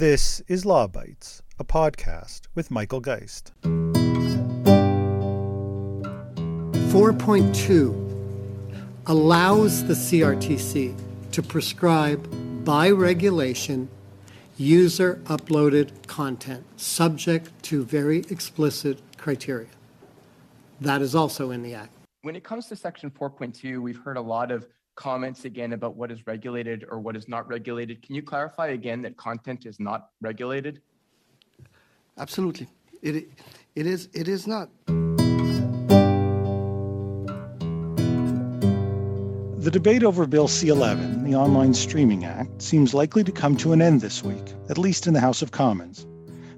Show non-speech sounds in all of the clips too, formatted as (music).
This is Law Bytes, a podcast with Michael Geist. 4.2 allows the CRTC to prescribe by regulation user uploaded content subject to very explicit criteria. That is also in the Act. When it comes to Section 4.2, we've heard a lot of comments again about what is regulated or what is not regulated. Can you clarify again that content is not regulated? Absolutely. It, it, is, it is not. The debate over Bill C 11, the Online Streaming Act, seems likely to come to an end this week, at least in the House of Commons.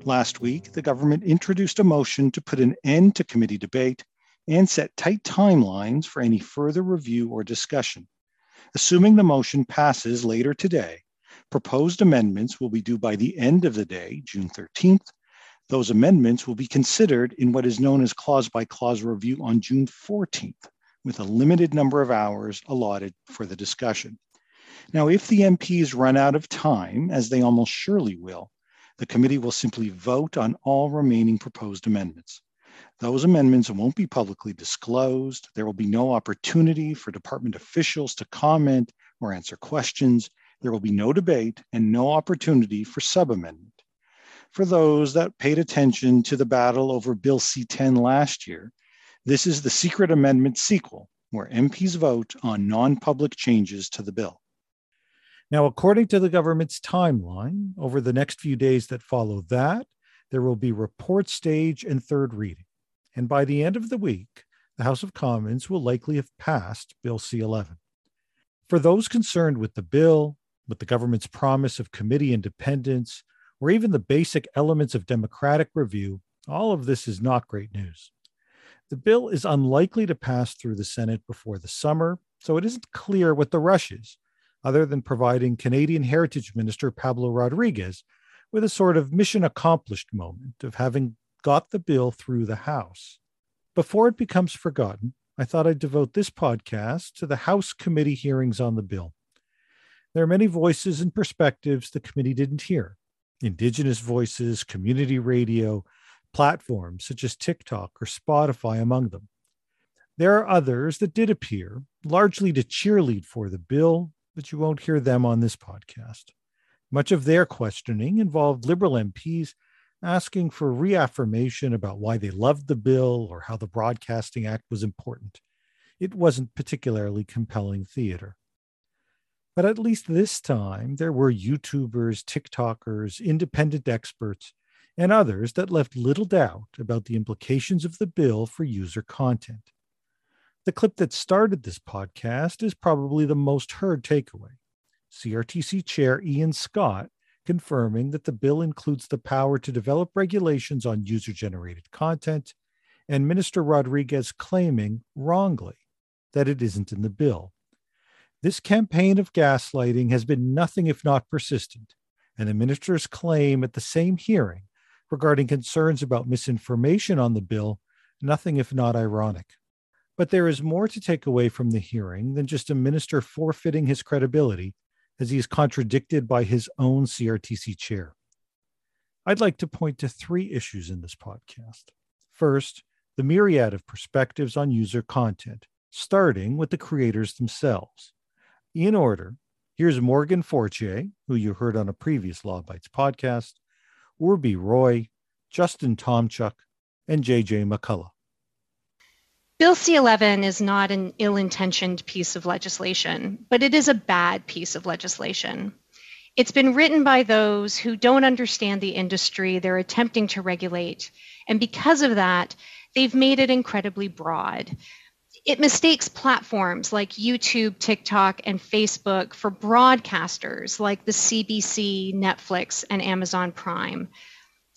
Last week, the government introduced a motion to put an end to committee debate and set tight timelines for any further review or discussion. Assuming the motion passes later today, proposed amendments will be due by the end of the day, June 13th. Those amendments will be considered in what is known as clause by clause review on June 14th, with a limited number of hours allotted for the discussion. Now, if the MPs run out of time, as they almost surely will, the committee will simply vote on all remaining proposed amendments. Those amendments won't be publicly disclosed. There will be no opportunity for department officials to comment or answer questions. There will be no debate and no opportunity for sub-amendment. For those that paid attention to the battle over Bill C-10 last year, this is the secret amendment sequel, where MPs vote on non-public changes to the bill. Now, according to the government's timeline, over the next few days that follow that, there will be report stage and third reading and by the end of the week, the House of Commons will likely have passed Bill C 11. For those concerned with the bill, with the government's promise of committee independence, or even the basic elements of democratic review, all of this is not great news. The bill is unlikely to pass through the Senate before the summer, so it isn't clear what the rush is, other than providing Canadian Heritage Minister Pablo Rodriguez with a sort of mission accomplished moment of having got the bill through the House. Before it becomes forgotten, I thought I'd devote this podcast to the House committee hearings on the bill. There are many voices and perspectives the committee didn't hear Indigenous voices, community radio, platforms such as TikTok or Spotify among them. There are others that did appear, largely to cheerlead for the bill, but you won't hear them on this podcast. Much of their questioning involved Liberal MPs asking for reaffirmation about why they loved the bill or how the Broadcasting Act was important. It wasn't particularly compelling theater. But at least this time, there were YouTubers, TikTokers, independent experts, and others that left little doubt about the implications of the bill for user content. The clip that started this podcast is probably the most heard takeaway. CRTC Chair Ian Scott confirming that the bill includes the power to develop regulations on user generated content, and Minister Rodriguez claiming, wrongly, that it isn't in the bill. This campaign of gaslighting has been nothing if not persistent, and the minister's claim at the same hearing regarding concerns about misinformation on the bill, nothing if not ironic. But there is more to take away from the hearing than just a minister forfeiting his credibility as he is contradicted by his own CRTC chair. I'd like to point to three issues in this podcast. First, the myriad of perspectives on user content, starting with the creators themselves. In order, here's Morgan Fortier, who you heard on a previous Law Bytes podcast, Oorbee Roy, Justin Tomchuk, and JJ McCullough. Bill C 11 is not an ill intentioned piece of legislation, but it is a bad piece of legislation. It's been written by those who don't understand the industry they're attempting to regulate. And because of that, they've made it incredibly broad. It mistakes platforms like YouTube, TikTok, and Facebook for broadcasters like the CBC, Netflix, and Amazon Prime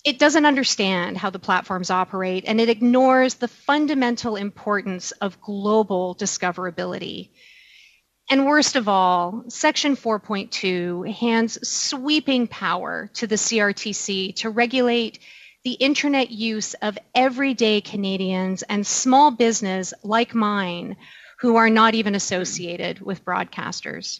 it doesn't understand how the platforms operate and it ignores the fundamental importance of global discoverability. And worst of all, Section 4.2 hands sweeping power to the CRTC to regulate the internet use of everyday Canadians and small business like mine who are not even associated with broadcasters.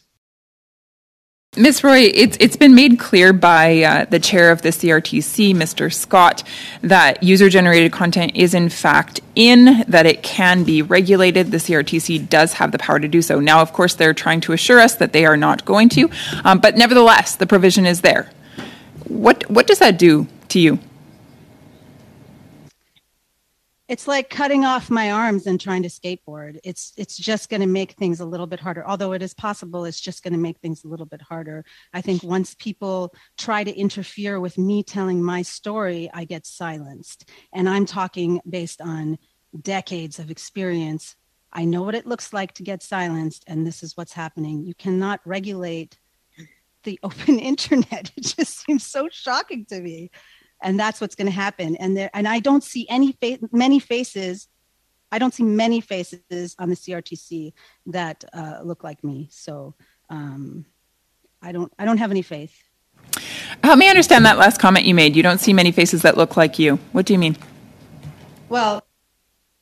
Ms. Roy, it's, it's been made clear by uh, the chair of the CRTC, Mr. Scott, that user generated content is in fact in, that it can be regulated. The CRTC does have the power to do so. Now, of course, they're trying to assure us that they are not going to, um, but nevertheless, the provision is there. What, what does that do to you? It's like cutting off my arms and trying to skateboard. It's it's just going to make things a little bit harder. Although it is possible it's just going to make things a little bit harder. I think once people try to interfere with me telling my story i get silenced. And i'm talking based on decades of experience. I know what it looks like to get silenced and this is what's happening. You cannot regulate the (laughs) open internet. It just seems so shocking to me and that's what's going to happen. And there and i don't see any fa- many faces i don't see many faces on the crtc that uh, look like me. So um, i don't i don't have any faith. Help me understand that last comment you made. You don't see many faces that look like you. What do you mean? Well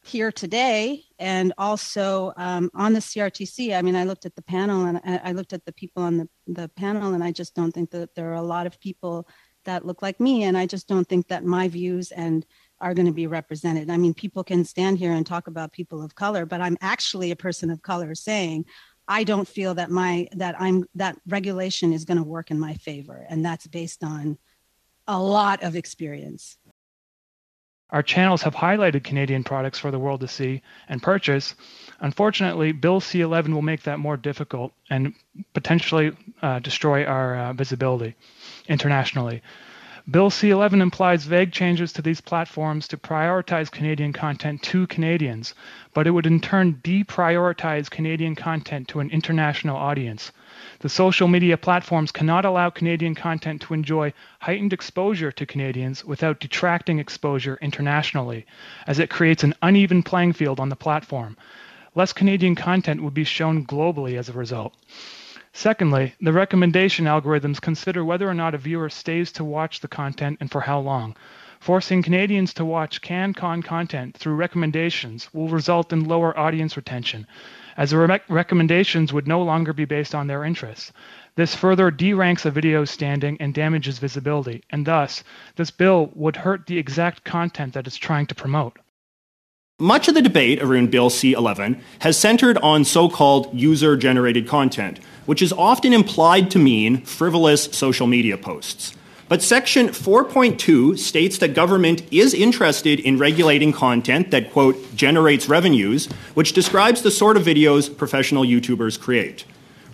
here today and also um, on the crtc i mean i looked at the panel and I, I looked at the people on the, the panel and i just don't think that there are a lot of people that look like me and i just don't think that my views and are going to be represented. I mean people can stand here and talk about people of color but i'm actually a person of color saying i don't feel that my that i'm that regulation is going to work in my favor and that's based on a lot of experience. Our channels have highlighted Canadian products for the world to see and purchase. Unfortunately, Bill C 11 will make that more difficult and potentially uh, destroy our uh, visibility internationally. Bill C 11 implies vague changes to these platforms to prioritize Canadian content to Canadians, but it would in turn deprioritize Canadian content to an international audience. The social media platforms cannot allow Canadian content to enjoy heightened exposure to Canadians without detracting exposure internationally, as it creates an uneven playing field on the platform. Less Canadian content would be shown globally as a result. Secondly, the recommendation algorithms consider whether or not a viewer stays to watch the content and for how long. Forcing Canadians to watch CanCon content through recommendations will result in lower audience retention, as the re- recommendations would no longer be based on their interests. This further deranks a video's standing and damages visibility, and thus, this bill would hurt the exact content that it's trying to promote. Much of the debate around Bill C 11 has centered on so called user generated content, which is often implied to mean frivolous social media posts. But Section 4.2 states that government is interested in regulating content that, quote, generates revenues, which describes the sort of videos professional YouTubers create.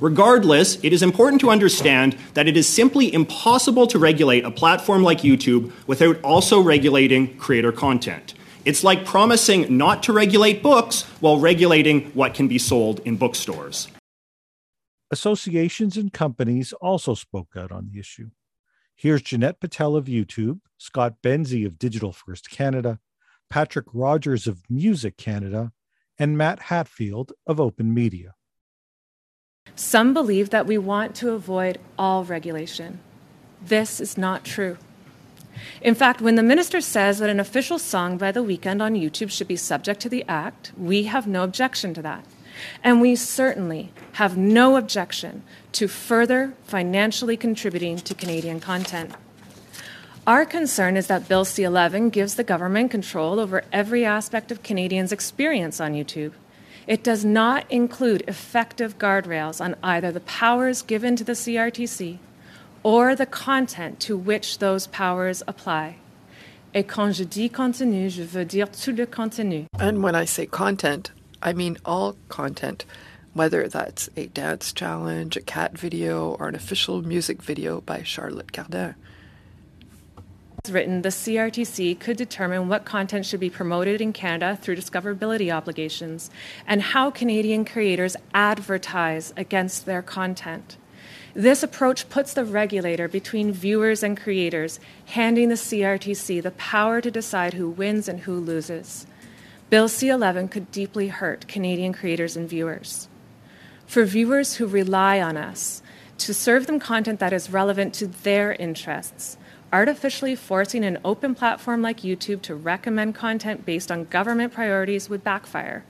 Regardless, it is important to understand that it is simply impossible to regulate a platform like YouTube without also regulating creator content. It's like promising not to regulate books while regulating what can be sold in bookstores. Associations and companies also spoke out on the issue. Here's Jeanette Patell of YouTube, Scott Benzie of Digital First Canada, Patrick Rogers of Music Canada, and Matt Hatfield of Open Media. Some believe that we want to avoid all regulation. This is not true. In fact, when the minister says that an official song by The Weeknd on YouTube should be subject to the Act, we have no objection to that. And we certainly have no objection to further financially contributing to Canadian content. Our concern is that Bill C 11 gives the government control over every aspect of Canadians' experience on YouTube. It does not include effective guardrails on either the powers given to the CRTC or the content to which those powers apply. Et quand je dis contenu, je veux dire tout le contenu. And when I say content, I mean all content, whether that's a dance challenge, a cat video, or an official music video by Charlotte Cardin. As written, the CRTC could determine what content should be promoted in Canada through discoverability obligations and how Canadian creators advertise against their content. This approach puts the regulator between viewers and creators, handing the CRTC the power to decide who wins and who loses. Bill C 11 could deeply hurt Canadian creators and viewers. For viewers who rely on us to serve them content that is relevant to their interests, artificially forcing an open platform like YouTube to recommend content based on government priorities would backfire.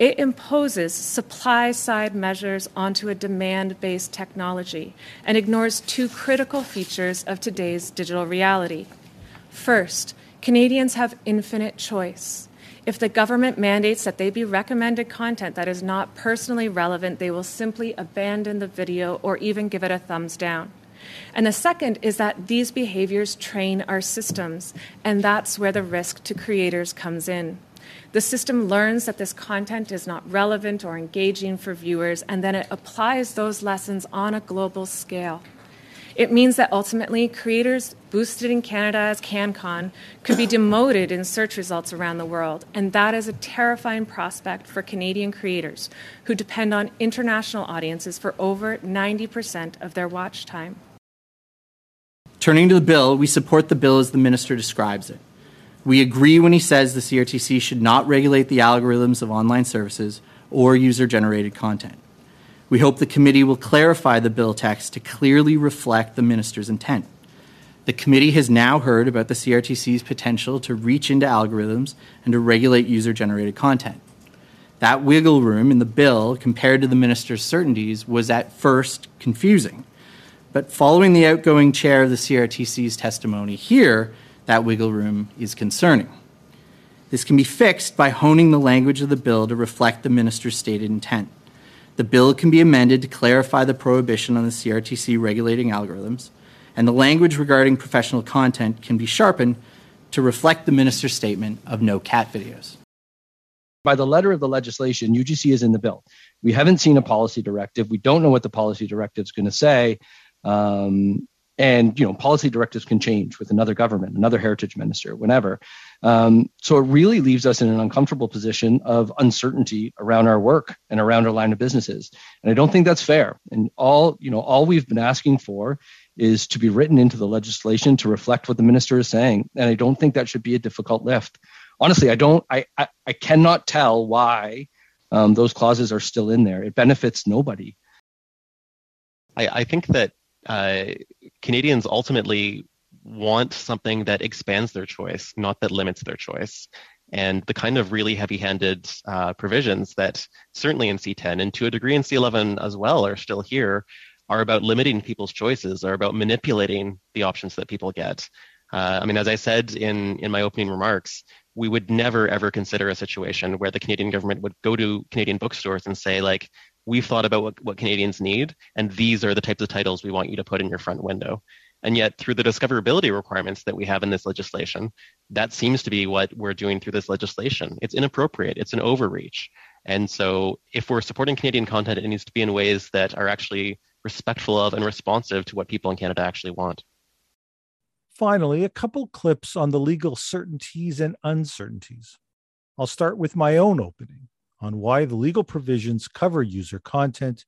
It imposes supply side measures onto a demand based technology and ignores two critical features of today's digital reality. First, Canadians have infinite choice. If the government mandates that they be recommended content that is not personally relevant, they will simply abandon the video or even give it a thumbs down. And the second is that these behaviors train our systems, and that's where the risk to creators comes in. The system learns that this content is not relevant or engaging for viewers, and then it applies those lessons on a global scale. It means that ultimately creators boosted in Canada as CanCon could be demoted in search results around the world, and that is a terrifying prospect for Canadian creators who depend on international audiences for over 90% of their watch time. Turning to the bill, we support the bill as the minister describes it. We agree when he says the CRTC should not regulate the algorithms of online services or user generated content. We hope the committee will clarify the bill text to clearly reflect the minister's intent. The committee has now heard about the CRTC's potential to reach into algorithms and to regulate user generated content. That wiggle room in the bill, compared to the minister's certainties, was at first confusing. But following the outgoing chair of the CRTC's testimony here, that wiggle room is concerning. This can be fixed by honing the language of the bill to reflect the minister's stated intent. The bill can be amended to clarify the prohibition on the CRTC regulating algorithms, and the language regarding professional content can be sharpened to reflect the minister's statement of no cat videos. By the letter of the legislation, UGC is in the bill. We haven't seen a policy directive. We don't know what the policy directive is going to say. Um, and you know policy directives can change with another government another heritage minister whenever um, so it really leaves us in an uncomfortable position of uncertainty around our work and around our line of businesses and i don't think that's fair and all you know all we've been asking for is to be written into the legislation to reflect what the minister is saying. And i don't think that should be a difficult lift. Honestly i don't i i, I cannot tell why um, those clauses are still in there. It benefits nobody. I, I think that uh, Canadians ultimately want something that expands their choice, not that limits their choice. And the kind of really heavy handed uh, provisions that certainly in C10 and to a degree in C11 as well are still here are about limiting people's choices, are about manipulating the options that people get. Uh, I mean, as I said in, in my opening remarks, we would never ever consider a situation where the Canadian government would go to Canadian bookstores and say, like, we've thought about what, what Canadians need, and these are the types of titles we want you to put in your front window. And yet, through the discoverability requirements that we have in this legislation, that seems to be what we're doing through this legislation. It's inappropriate, it's an overreach. And so, if we're supporting Canadian content, it needs to be in ways that are actually respectful of and responsive to what people in Canada actually want. Finally, a couple clips on the legal certainties and uncertainties. I'll start with my own opening on why the legal provisions cover user content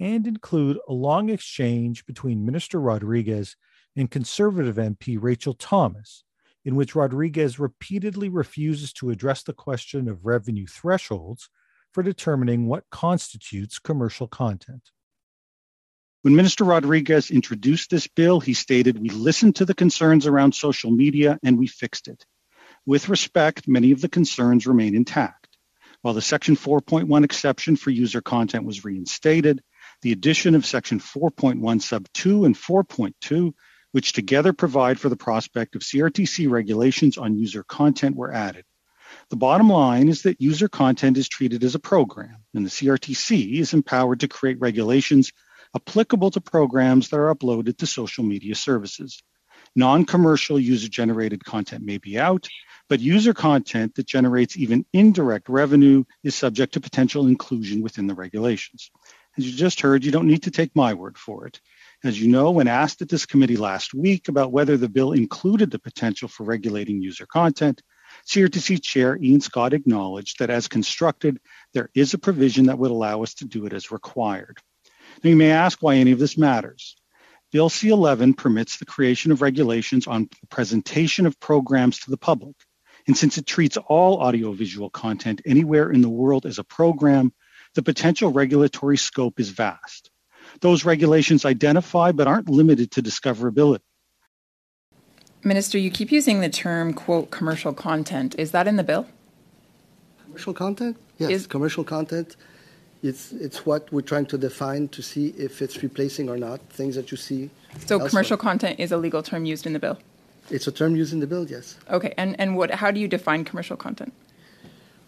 and include a long exchange between Minister Rodriguez and Conservative MP Rachel Thomas, in which Rodriguez repeatedly refuses to address the question of revenue thresholds for determining what constitutes commercial content. When Minister Rodriguez introduced this bill, he stated, We listened to the concerns around social media and we fixed it. With respect, many of the concerns remain intact. While the Section 4.1 exception for user content was reinstated, the addition of Section 4.1 sub 2 and 4.2, which together provide for the prospect of CRTC regulations on user content, were added. The bottom line is that user content is treated as a program, and the CRTC is empowered to create regulations applicable to programs that are uploaded to social media services. Non commercial user generated content may be out, but user content that generates even indirect revenue is subject to potential inclusion within the regulations. As you just heard, you don't need to take my word for it. As you know, when asked at this committee last week about whether the bill included the potential for regulating user content, CRTC Chair Ian Scott acknowledged that as constructed, there is a provision that would allow us to do it as required. Now, you may ask why any of this matters. Bill C 11 permits the creation of regulations on the presentation of programs to the public. And since it treats all audiovisual content anywhere in the world as a program, the potential regulatory scope is vast. Those regulations identify but aren't limited to discoverability. Minister, you keep using the term, quote, commercial content. Is that in the bill? Commercial content? Yes, commercial content. It's, it's what we're trying to define to see if it's replacing or not, things that you see. So elsewhere. commercial content is a legal term used in the bill. It's a term used in the bill, yes. Okay, and, and what, how do you define commercial content?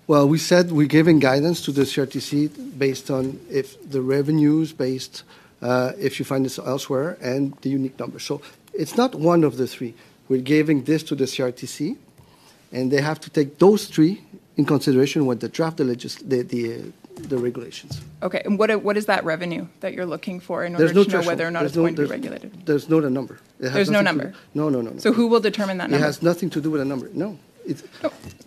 Well, we said we're giving guidance to the CRTC based on if the revenues based, uh, if you find this elsewhere, and the unique number. So it's not one of the three. We're giving this to the CRTC, and they have to take those three in consideration when they draft the, legis- the, the, uh, the regulations. Okay, and what, what is that revenue that you're looking for in order There's no to know threshold. whether or not There's it's no- going to be there's- regulated? There's not a number. It has There's no nothing to- number? no, no, no, no. So who will determine that number? It number? has nothing to do with a number. No. It's,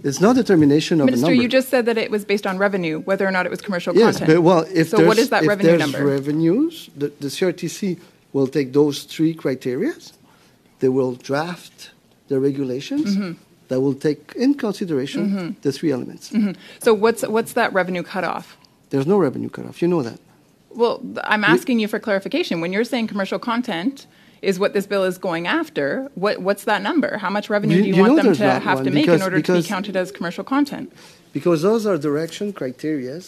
it's not determination of a Minister, number. you just said that it was based on revenue, whether or not it was commercial Yes, content. but well, if so what there's- is that if revenue there's number? revenues, the, the CRTC will take those three criteria. They will draft the regulations Mhm. That will take in consideration Mhm. the three elements. Mhm. So what's what's that revenue cutoff? There's no revenue cutoff. You know that. Well, I'm asking you for clarification. When you're saying commercial content is what this bill is going after, what what's that number? How much revenue You- do you, you want them to have to make because- in order to be counted as commercial content? Because those are direction criteria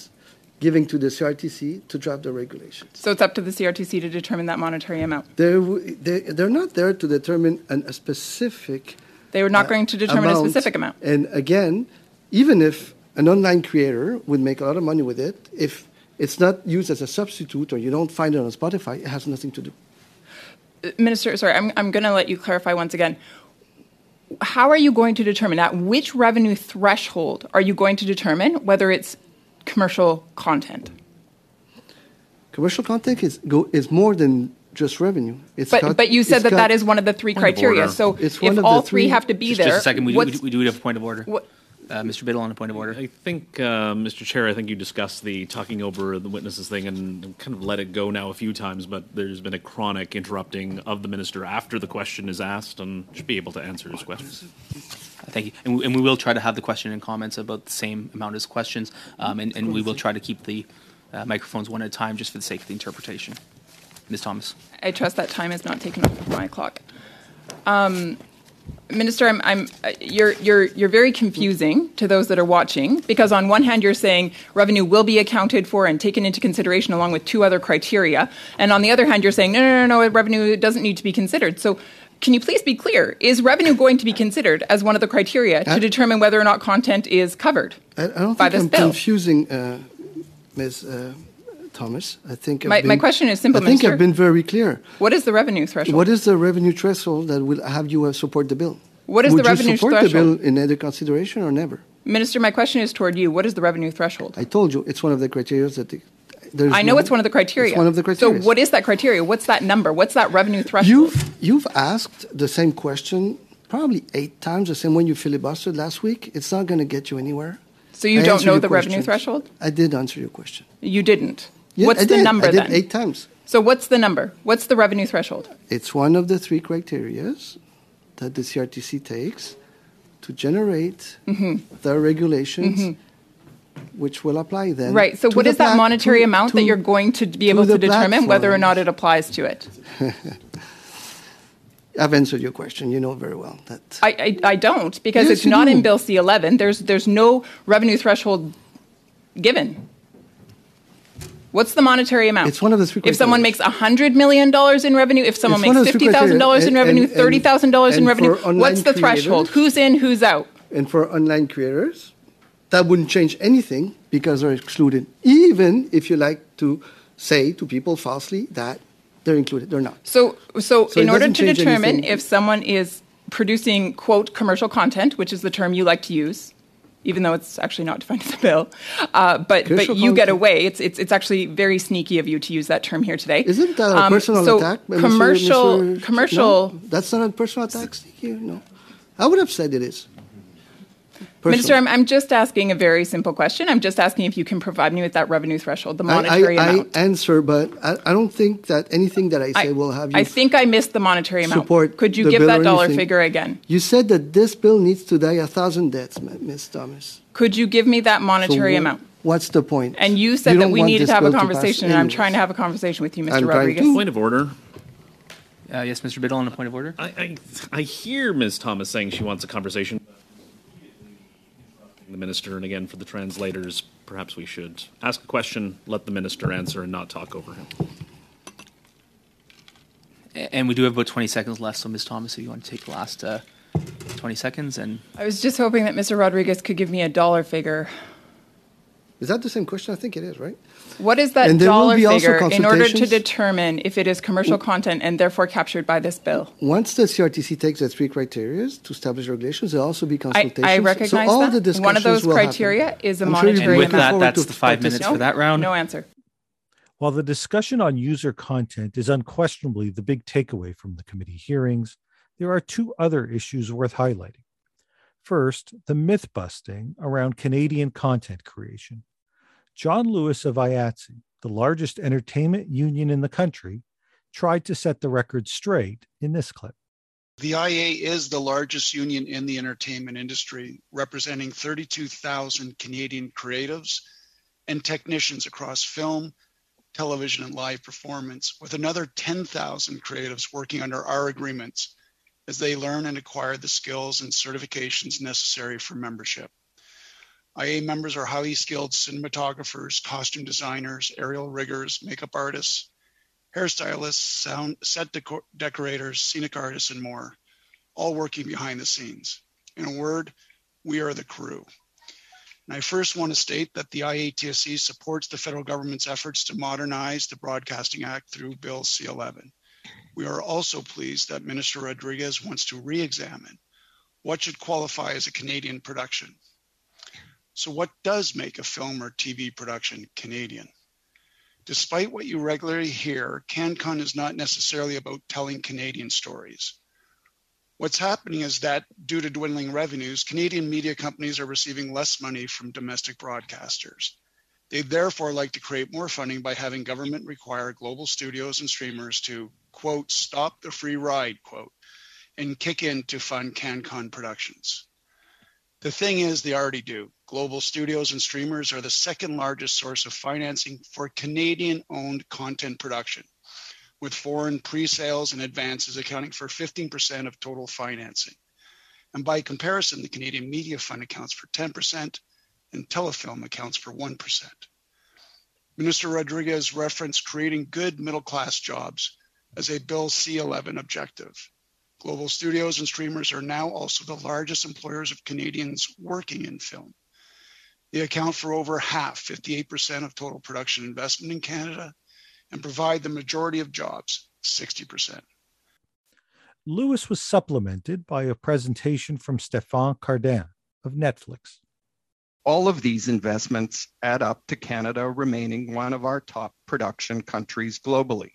giving to the CRTC to draft the regulations. So it's up to the CRTC to determine that monetary amount. They're, they, they're not there to determine an, a specific They were not uh, going to determine a specific amount. And again, even if an online creator would make a lot of money with it, if it's not used as a substitute or you don't find it on Spotify, it has nothing to do. Minister, sorry, I'm, I'm going to let you clarify once again. How are you going to determine at which revenue threshold are you going to determine whether it's commercial content? Commercial content is go is more than just revenue. It's But, got- but you said it's that got- that is one of the three of criteria. order. So It's if one of the all three three- have to be Just, there, just a second. We do, we what's- do, we do have a point of order. What- Uh, Mr. Bittle on a point of order. I think, uh, Mr. Chair, I think you discussed the talking over the witnesses thing and kind of let it go now a few times, but there's been a chronic interrupting of the minister after the question is asked and should be able to answer his questions. Thank you. And we, and we will try to have the question and comments about the same amount as questions, um, and, and we will try to keep the uh, microphones one at a time just for the sake of the interpretation. Ms. Thomas. I trust that time is not taken off my clock. Um, Minister, I'm, I'm, uh, you're, you're, you're very confusing to those that are watching because on one hand you're saying revenue will be accounted for and taken into consideration along with two other criteria, and on the other hand you're saying no, no, no, no, revenue doesn't need to be considered. So, can you please be clear? Is revenue going to be considered as one of the criteria to Uh, determine whether or not content is covered I, I don't by think this I'm bill? confusing, uh, Ms. Uh, Thomas. I think I've My- my question is simple, I think Minister. I've been very clear. What is the revenue threshold? What is the revenue threshold that will have you uh, support the bill? What is Would the revenue you support threshold? the bill in either consideration or never? Minister, my question is toward you. What is the revenue threshold? I told you it's one of the criteria that the, there's I know no- it's one of the criteria. It's one of the criteria. So what is that criteria? What's that number? What's that revenue threshold? You've you've asked the same question probably eight times, the same one you filibustered last week. It's not going to get you anywhere. So you I don't know the revenue threshold? I did answer your question. You didn't. Yeah, what's I the did. number I did then? eight times. So what's the number? What's the revenue threshold? It's one of the three criterias that the CRTC takes to generate Mhm. the regulations, Mhm. which will apply then. Right. So to what is that monetary to- amount that you're going to be to able to determine whether or not it applies to it? (laughs) I've answered your question. You know very well that. I, I, I don't because Yes, it's not do. in Bill C11. There's there's no revenue threshold given. What's the monetary amount? It's one of the three If someone makes $100 million in revenue, if someone It's makes the three $50,000 in revenue, and- and- $30,000 in revenue, what's the threshold? Who's in, who's out? And for online creators, that wouldn't change anything because they're excluded. Even if you like to say to people falsely that they're included, they're not. So, so, So in order to determine anything. if someone is producing quote commercial content, which is the term you like to use, even though it's actually not defined in the bill, uh, but but you get away. It's it's it's actually very sneaky of you to use that term here today. Isn't that a Um, personal so attack? Commercial Mr. commercial. No, that's not a personal attack, Steve. No, I would have said it is. Minister, I'm, I'm just asking a very simple question. I'm just asking if you can provide me with that revenue threshold, the I, monetary I, amount. I answer, but I, I don't think that anything that I say I- will have you. I think I missed the monetary amount. support Could you the give that dollar figure again? You said that this bill needs to die a thousand deaths, Ms. Thomas. Could you give me that monetary So wh- amount? What's the point? And you said that we want needed to have a conversation, and I'm trying to have a conversation with you, Mr. I'm trying Rodriguez. to. Point of order. Uh, yes, Mr. Bittle on a point of order. I, I, I hear Ms. Thomas saying she wants a conversation. The minister, and again for the translators, perhaps we should ask a question, let the minister answer, and not talk over him. And we do have about 20 seconds left, so Ms. Thomas, if you want to take the last uh, 20 seconds and. I was just hoping that Mr. Rodriguez could give me a dollar figure. Is that the same question? I think it is, right? What is that And dollar figure in order to determine if it is commercial content and therefore captured by this bill? Once the CRTC takes the three criteria to establish regulations, there'll also be I, consultations. I recognize so all that. The One of those discussions will happen. criteria is a I'm sure you'll be monetary And with that, that's the five minutes participate. for that round. No answer. While the discussion on user content is unquestionably the big takeaway from the committee hearings, there are two other issues worth highlighting. First, the myth busting around Canadian content creation. John Lewis of IATSE, the largest entertainment union in the country, tried to set the record straight in this clip. The IA is the largest union in the entertainment industry, representing 32,000 Canadian creatives and technicians across film, television, and live performance, with another 10,000 creatives working under our agreements as they learn and acquire the skills and certifications necessary for membership. IA members are highly skilled cinematographers, costume designers, aerial riggers, makeup artists, hairstylists, sound set decor- decorators, scenic artists, and more, all working behind the scenes. In a word, we are the crew. And I first want to state that the IATSE supports the federal government's efforts to modernize the Broadcasting Act through Bill C 11. We are also pleased that Minister Rodriguez wants to re examine what should qualify as a Canadian production. So, what does make a film or TV production Canadian? Despite what you regularly hear, CanCon is not necessarily about telling Canadian stories. What's happening is that due to dwindling revenues, Canadian media companies are receiving less money from domestic broadcasters. They therefore like to create more funding by having government require global studios and streamers to, quote, stop the free ride, quote, and kick in to fund CanCon productions. The thing is, they already do. Global studios and streamers are the second largest source of financing for Canadian owned content production, with foreign pre sales and advances accounting for 15% of total financing. And by comparison, the Canadian Media Fund accounts for 10% and Telefilm accounts for 1%. Minister Rodriguez referenced creating good middle class jobs as a Bill C 11 objective. Global studios and streamers are now also the largest employers of Canadians working in film. They account for over half, 58% of total production investment in Canada, and provide the majority of jobs, 60%. Lewis was supplemented by a presentation from Stéphane Cardin of Netflix. All of these investments add up to Canada remaining one of our top production countries globally.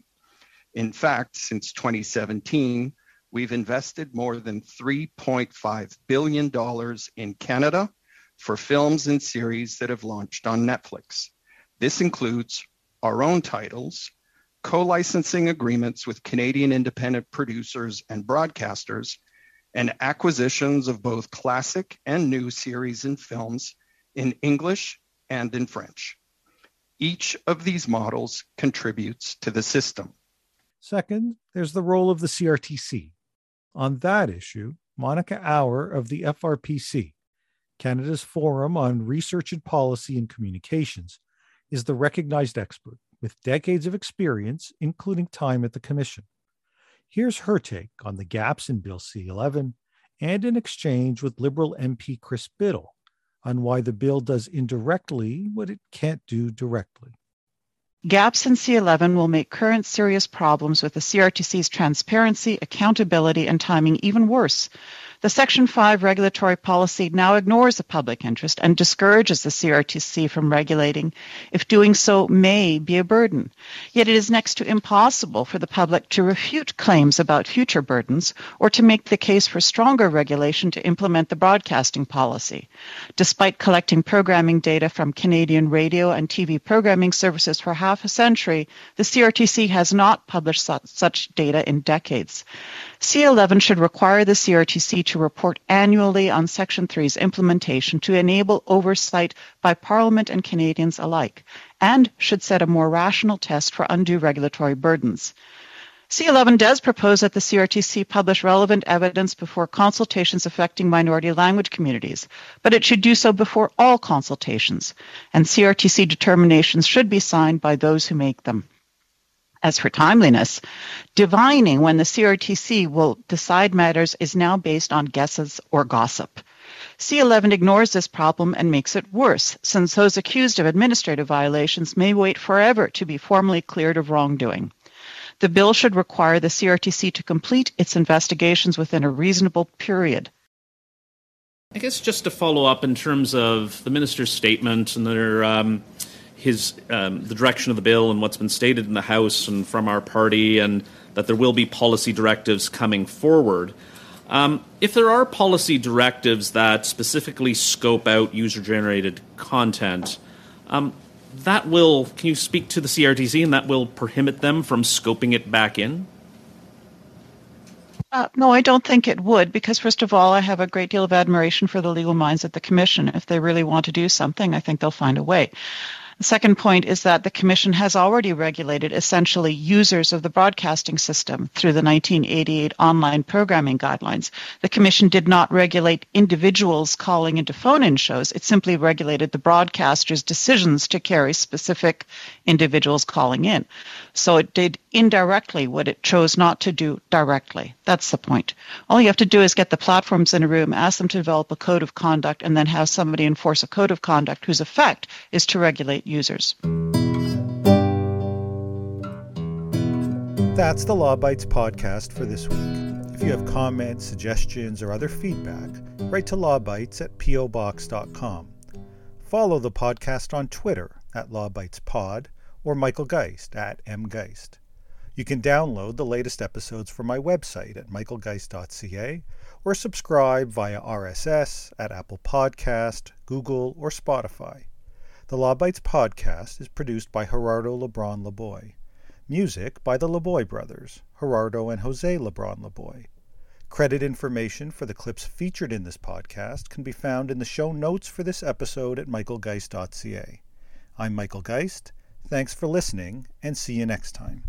In fact, since 2017, we've invested more than $3.5 billion in Canada for films and series that have launched on Netflix. This includes our own titles, co licensing agreements with Canadian independent producers and broadcasters, and acquisitions of both classic and new series and films in English and in French. Each of these models contributes to the system. Second, there's the role of the CRTC. On that issue, Monica Auer of the FRPC, Canada's Forum on Research and Policy and Communications, is the recognized expert with decades of experience, including time at the Commission. Here's her take on the gaps in Bill C 11 and an exchange with Liberal MP Chris Bittle on why the bill does indirectly what it can't do directly. Gaps in C11 will make current serious problems with the CRTC's transparency, accountability, and timing even worse. The Section 5 regulatory policy now ignores the public interest and discourages the CRTC from regulating if doing so may be a burden. Yet it is next to impossible for the public to refute claims about future burdens or to make the case for stronger regulation to implement the broadcasting policy. Despite collecting programming data from Canadian radio and TV programming services for half a century, the CRTC has not published su- such data in decades. C11 should require the CRTC to report annually on Section 3's implementation to enable oversight by Parliament and Canadians alike, and should set a more rational test for undue regulatory burdens. C11 does propose that the CRTC publish relevant evidence before consultations affecting minority language communities, but it should do so before all consultations, and CRTC determinations should be signed by those who make them. As for timeliness, divining when the CRTC will decide matters is now based on guesses or gossip. C11 ignores this problem and makes it worse, since those accused of administrative violations may wait forever to be formally cleared of wrongdoing. The bill should require the CRTC to complete its investigations within a reasonable period. I guess just to follow up in terms of the minister's statement and their, um, his um, the direction of the bill and what's been stated in the House and from our party, and that there will be policy directives coming forward. Um, if there are policy directives that specifically scope out user generated content, um, that will, can you speak to the CRTC and that will prohibit them from scoping it back in? Uh, no, I don't think it would, because first of all, I have a great deal of admiration for the legal minds at the Commission. If they really want to do something, I think they'll find a way. The second point is that the Commission has already regulated essentially users of the broadcasting system through the 1988 open line programming guidelines. The Commission did not regulate individuals calling into phone in shows, it simply regulated the broadcaster's decisions to carry specific individuals calling in. So it did indirectly what it chose not to do directly. That's the point. All you have to do is get the platforms in a room, ask them to develop a code of conduct, and then have somebody enforce a code of conduct whose effect is to regulate users. That's the Law Bytes podcast for this week. If you have comments, suggestions, or other feedback, write to lawbytes at pobox.com. Follow the podcast on Twitter at lawbytespod or Michael Geist at mgeist. You can download the latest episodes from my website at michaelgeist.ca or subscribe via RSS at Apple Podcast, Google, or Spotify. The Law Bytes podcast is produced by Gerardo Lebron Laboy. Music by the Laboy brothers, Gerardo and Jose Lebron Laboy. Credit information for the clips featured in this podcast can be found in the show notes for this episode at michaelgeist.ca. I'm Michael Geist. Thanks for listening, and see you next time.